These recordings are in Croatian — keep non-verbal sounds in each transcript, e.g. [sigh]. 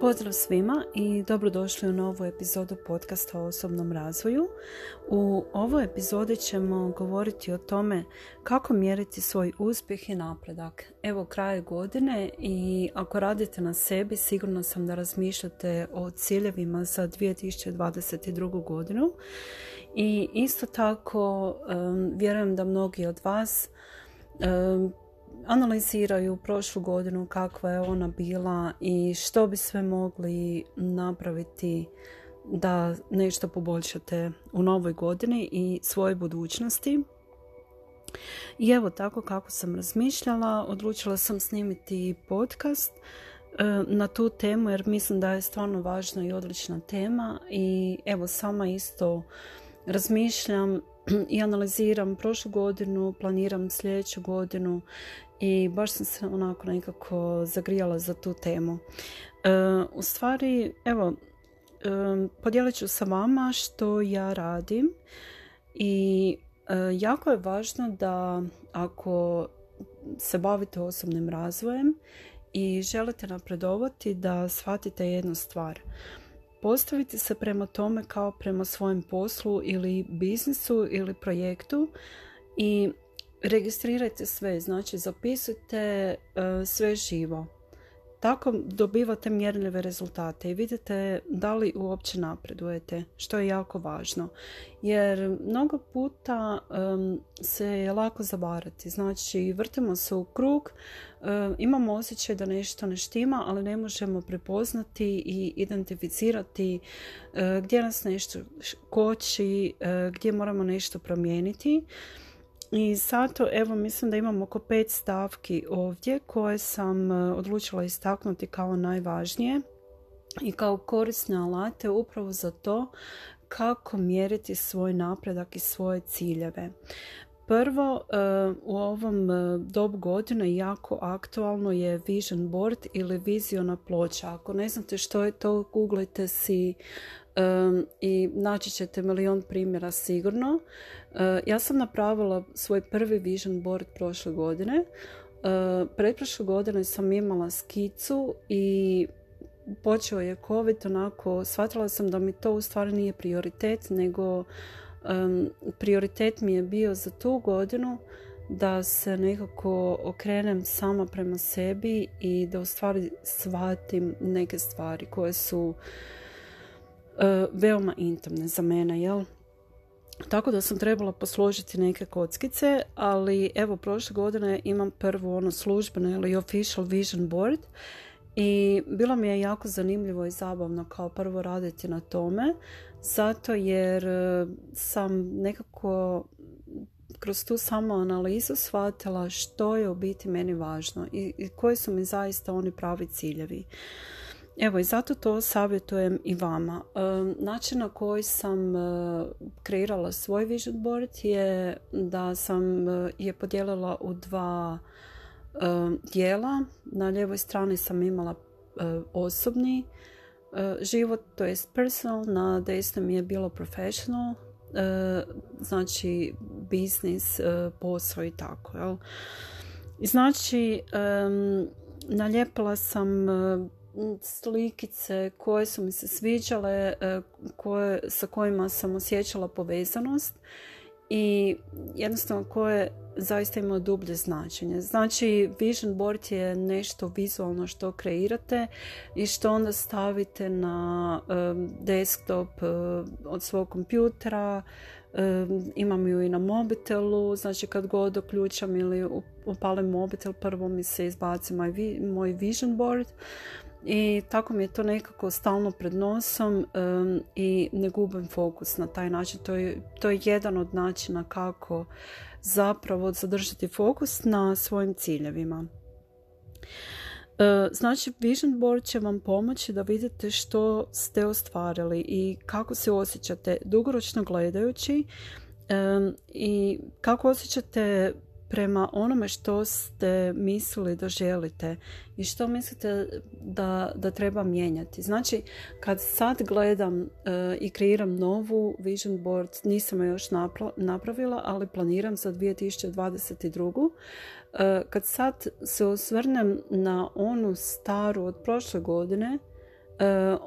Pozdrav svima i dobrodošli u novu epizodu podcasta o osobnom razvoju. U ovoj epizodi ćemo govoriti o tome kako mjeriti svoj uspjeh i napredak. Evo kraj godine i ako radite na sebi sigurno sam da razmišljate o ciljevima za 2022. godinu i isto tako vjerujem da mnogi od vas analiziraju prošlu godinu kakva je ona bila i što bi sve mogli napraviti da nešto poboljšate u novoj godini i svojoj budućnosti. I evo tako kako sam razmišljala, odlučila sam snimiti podcast e, na tu temu jer mislim da je stvarno važna i odlična tema i evo sama isto razmišljam [clears throat] i analiziram prošlu godinu, planiram sljedeću godinu i baš sam se onako nekako zagrijala za tu temu. E, u stvari, evo, e, podijelit ću sa vama što ja radim i e, jako je važno da ako se bavite osobnim razvojem i želite napredovati da shvatite jednu stvar. Postavite se prema tome kao prema svojem poslu ili biznisu ili projektu i registrirajte sve, znači zapisujte uh, sve živo. Tako dobivate mjerljive rezultate i vidite da li uopće napredujete, što je jako važno. Jer mnogo puta um, se je lako zavarati. Znači, vrtimo se u krug, uh, imamo osjećaj da nešto ne štima, ali ne možemo prepoznati i identificirati uh, gdje nas nešto koči, gdje moramo nešto promijeniti. I zato evo mislim da imam oko pet stavki ovdje koje sam e, odlučila istaknuti kao najvažnije i kao korisne alate upravo za to kako mjeriti svoj napredak i svoje ciljeve. Prvo, e, u ovom e, dobu godine jako aktualno je vision board ili viziona ploča. Ako ne znate što je to, googlite si i naći ćete milion primjera sigurno. Ja sam napravila svoj prvi vision board prošle godine. Pretprošle godine sam imala skicu i počeo je covid onako, shvatila sam da mi to u stvari nije prioritet, nego prioritet mi je bio za tu godinu da se nekako okrenem sama prema sebi i da u stvari shvatim neke stvari koje su veoma intimne za mene, jel? Tako da sam trebala posložiti neke kockice, ali evo prošle godine imam prvo ono službeno ili official vision board i bilo mi je jako zanimljivo i zabavno kao prvo raditi na tome, zato jer e, sam nekako kroz tu samo analizu shvatila što je u biti meni važno i, i koji su mi zaista oni pravi ciljevi. Evo i zato to savjetujem i vama. Način na koji sam e, kreirala svoj vision board je da sam e, je podijelila u dva e, dijela. Na lijevoj strani sam imala osobni život, to jest personal, na desnom je bilo professional, znači business, posao i tako. Jel? Znači, nalijepila sam slikice koje su mi se sviđale, e, koje, sa kojima sam osjećala povezanost i jednostavno koje zaista imaju dublje značenje. Znači vision board je nešto vizualno što kreirate i što onda stavite na desktop e, od svog kompjutera, imam ju i na mobitelu, znači kad god uključam ili upalim mobitel prvo mi se izbaci moj vision board i tako mi je to nekako stalno pred nosom i ne gubim fokus na taj način. To je, to je jedan od načina kako zapravo zadržati fokus na svojim ciljevima. E, znači, Vision Board će vam pomoći da vidite što ste ostvarili i kako se osjećate dugoročno gledajući i kako osjećate prema onome što ste mislili da želite i što mislite da, da treba mijenjati. Znači, kad sad gledam uh, i kreiram novu vision board, nisam je još napravila, ali planiram za 2022. Uh, kad sad se osvrnem na onu staru od prošle godine,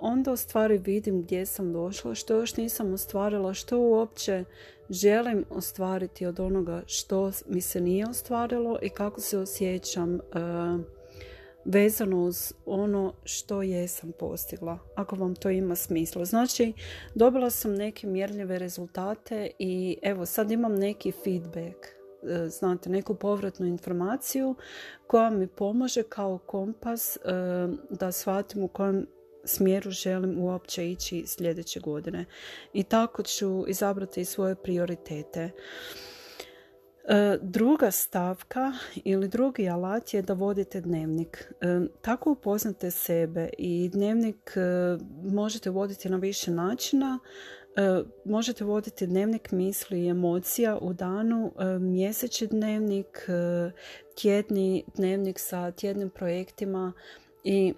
onda u stvari vidim gdje sam došla, što još nisam ostvarila, što uopće želim ostvariti od onoga što mi se nije ostvarilo i kako se osjećam e, vezano uz ono što jesam postigla, ako vam to ima smisla. Znači, dobila sam neke mjerljive rezultate i evo sad imam neki feedback, e, znate, neku povratnu informaciju koja mi pomaže kao kompas e, da shvatim u kojem smjeru želim uopće ići sljedeće godine. I tako ću izabrati svoje prioritete. E, druga stavka ili drugi alat je da vodite dnevnik. E, tako upoznate sebe i dnevnik e, možete voditi na više načina. Možete voditi dnevnik misli i emocija u danu, mjesečni dnevnik, tjedni dnevnik sa tjednim projektima i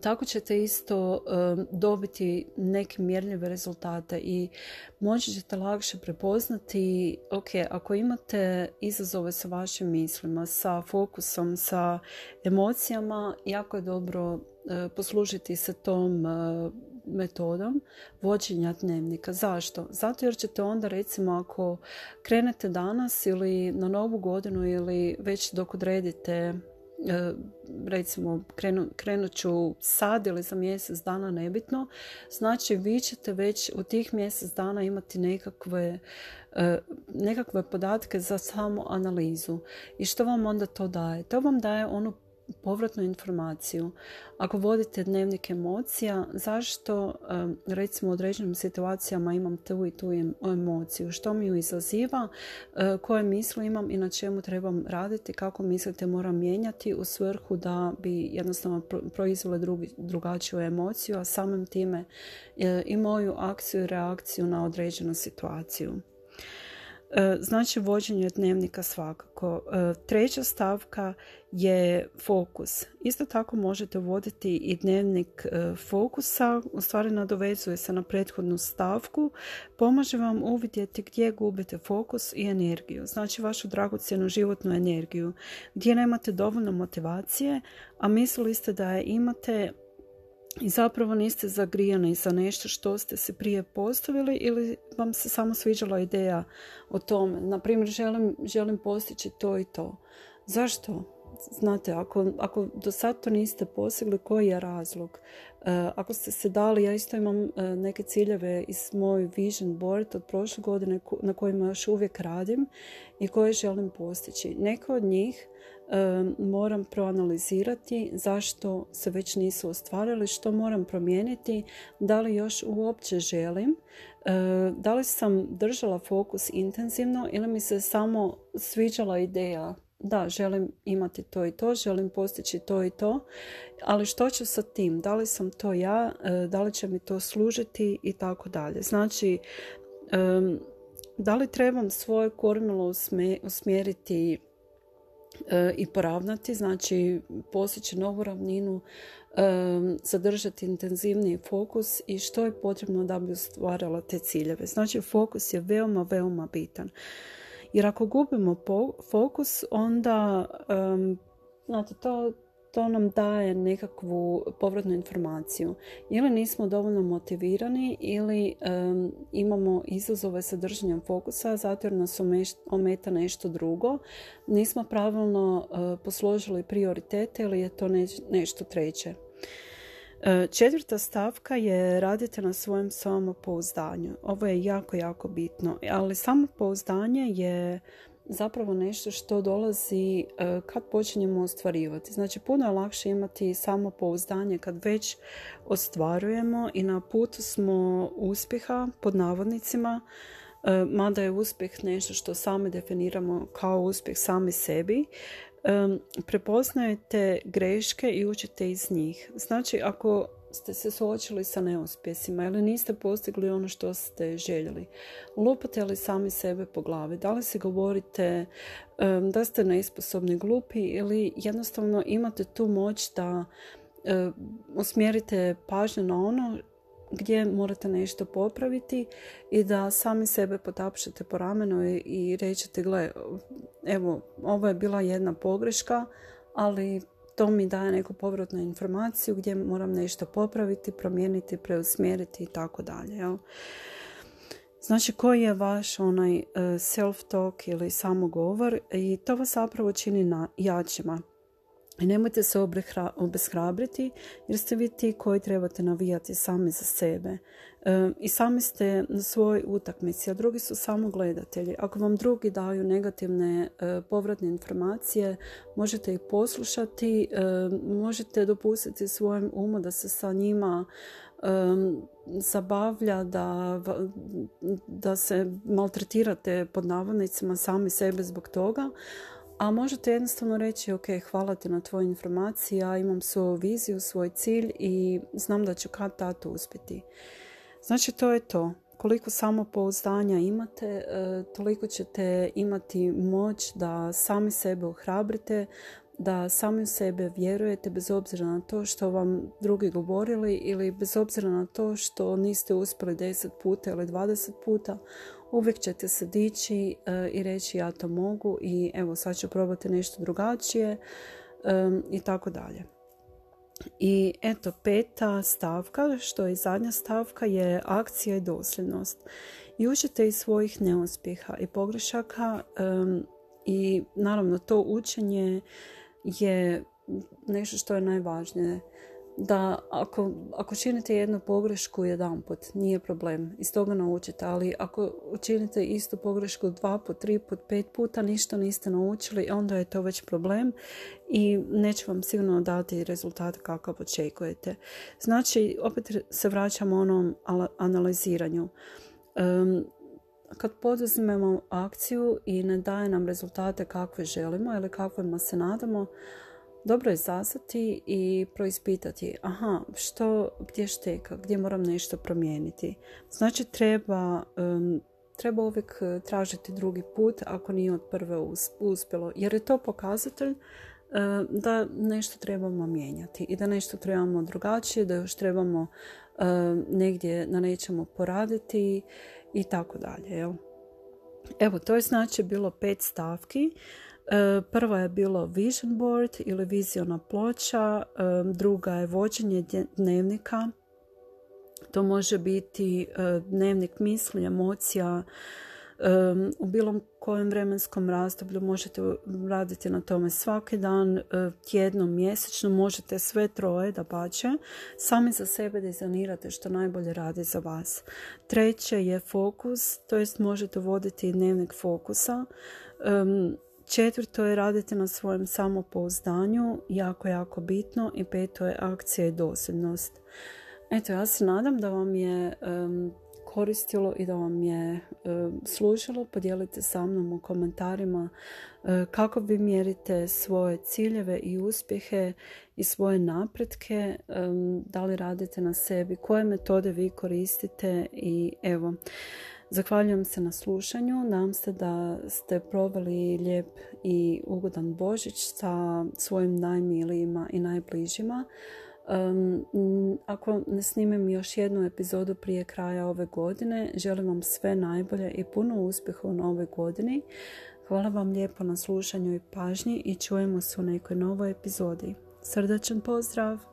tako ćete isto dobiti neke mjerljive rezultate i moći ćete lakše prepoznati ok, ako imate izazove sa vašim mislima, sa fokusom, sa emocijama, jako je dobro e, poslužiti se tom e, metodom vođenja dnevnika. Zašto? Zato jer ćete onda recimo ako krenete danas ili na novu godinu ili već dok odredite recimo krenu, krenut ću sad ili za mjesec dana nebitno, znači vi ćete već u tih mjesec dana imati nekakve, e, nekakve podatke za samu analizu. I što vam onda to daje? To vam daje onu povratnu informaciju. Ako vodite dnevnik emocija, zašto recimo u određenim situacijama imam tu i tu emociju, što mi ju izaziva, e, koje misli imam i na čemu trebam raditi, kako mislite moram mijenjati u svrhu da bi jednostavno proizvele drugačiju emociju, a samim time e, i moju akciju i reakciju na određenu situaciju. E, znači vođenje dnevnika svakako. E, treća stavka je fokus. Isto tako možete voditi i dnevnik e, fokusa, u stvari nadovezuje se na prethodnu stavku, pomaže vam uvidjeti gdje gubite fokus i energiju, znači vašu dragocjenu životnu energiju, gdje nemate dovoljno motivacije, a mislili ste da je imate i zapravo niste zagrijani za nešto što ste se prije postavili ili vam se samo sviđala ideja o tome. Na primjer, želim, želim postići to i to. Zašto? Znate, ako, ako do sad to niste postigli, koji je razlog? E, ako ste se dali, ja isto imam e, neke ciljeve iz moj vision board od prošle godine na kojima još uvijek radim i koje želim postići. Neke od njih moram proanalizirati zašto se već nisu ostvarili, što moram promijeniti, da li još uopće želim, da li sam držala fokus intenzivno ili mi se samo sviđala ideja da, želim imati to i to, želim postići to i to, ali što ću sa tim? Da li sam to ja, da li će mi to služiti i tako dalje. Znači, da li trebam svoje kormilo usmjeriti i poravnati, znači postići novu ravninu, e, zadržati intenzivniji fokus i što je potrebno da bi ostvarila te ciljeve. Znači fokus je veoma, veoma bitan. Jer ako gubimo fokus, onda znate, to, to nam daje nekakvu povratnu informaciju. Ili nismo dovoljno motivirani ili imamo izazove sa držanjem fokusa zato jer nas ometa nešto drugo. Nismo pravilno uh, posložili prioritete ili je to nešto treće. E, četvrta stavka je radite na svojem samopouzdanju. Ovo je jako, jako bitno. Ali samopouzdanje je zapravo nešto što dolazi e, kad počinjemo ostvarivati. Znači puno je lakše imati samopouzdanje kad već ostvarujemo i na putu smo uspjeha pod navodnicima, e, mada je uspjeh nešto što sami definiramo kao uspjeh sami sebi, e, prepoznajete greške i učite iz njih. Znači ako ste se suočili sa neuspjesima ili niste postigli ono što ste željeli. Lupate li sami sebe po glavi? Da li se govorite da ste nesposobni, glupi ili jednostavno imate tu moć da usmjerite pažnju na ono gdje morate nešto popraviti i da sami sebe potapšete po ramenu i, rećete gle, evo, ovo je bila jedna pogreška, ali to mi daje neku povratnu informaciju gdje moram nešto popraviti, promijeniti, preusmjeriti i tako dalje. Znači koji je vaš onaj e, self-talk ili samogovor i to vas zapravo čini jačima. I nemojte se obeshrabriti jer ste vi ti koji trebate navijati sami za sebe. E, I sami ste na svoj utakmici, a drugi su samo gledatelji. Ako vam drugi daju negativne e, povratne informacije, možete ih poslušati, možete dopustiti svojem umu da se sa njima zabavlja da, da se maltretirate pod navodnicima sami sebe zbog toga, a možete jednostavno reći ok, hvala ti na tvojoj informaciji, ja imam svoju viziju, svoj cilj i znam da ću kad tato uspjeti. Znači to je to. Koliko samopouzdanja imate, e, toliko ćete imati moć da sami sebe ohrabrite, da sami u sebe vjerujete bez obzira na to što vam drugi govorili ili bez obzira na to što niste uspjeli 10 puta ili 20 puta, uvijek ćete se dići eh, i reći ja to mogu i evo sad ću probati nešto drugačije i tako dalje. I eto peta stavka, što je zadnja stavka, je akcija i dosljednost. I učite iz svojih neuspjeha i pogrešaka i naravno to učenje je nešto što je najvažnije. Da ako, ako činite jednu pogrešku jedan put, nije problem, iz toga naučite, ali ako učinite istu pogrešku dva put, tri put, pet puta, ništa niste naučili, onda je to već problem i neće vam sigurno dati rezultat kakav očekujete. Znači, opet se vraćamo onom analiziranju. Um, kad poduzmemo akciju i ne daje nam rezultate kakve želimo ili kakvima se nadamo, dobro je zastati i proispitati aha, što, gdje šteka, gdje moram nešto promijeniti. Znači treba, treba uvijek tražiti drugi put ako nije od prve uspjelo, jer je to pokazatelj da nešto trebamo mijenjati i da nešto trebamo drugačije, da još trebamo negdje na nečemu poraditi i tako dalje. Evo, to je znači bilo pet stavki. E, prva je bilo vision board ili viziona ploča, e, druga je vođenje dnevnika. To može biti e, dnevnik misli, emocija, u bilo kojem vremenskom razdoblju možete raditi na tome svaki dan, e, tjedno, mjesečno, možete sve troje da pače, sami za sebe dizajnirate što najbolje radi za vas. Treće je fokus, to jest možete voditi dnevnik fokusa. Četvrto je raditi na svojem samopouzdanju, jako, jako bitno. I peto je akcija i dosljednost. Eto, ja se nadam da vam je koristilo i da vam je e, služilo. Podijelite sa mnom u komentarima e, kako vi mjerite svoje ciljeve i uspjehe i svoje napretke, e, da li radite na sebi, koje metode vi koristite i evo, Zahvaljujem se na slušanju. Nadam se da ste proveli lijep i ugodan Božić sa svojim najmilijima i najbližima. Um, ako ne snimim još jednu epizodu prije kraja ove godine, želim vam sve najbolje i puno uspjeha u novoj godini. Hvala vam lijepo na slušanju i pažnji i čujemo se u nekoj novoj epizodi. Srdačan pozdrav!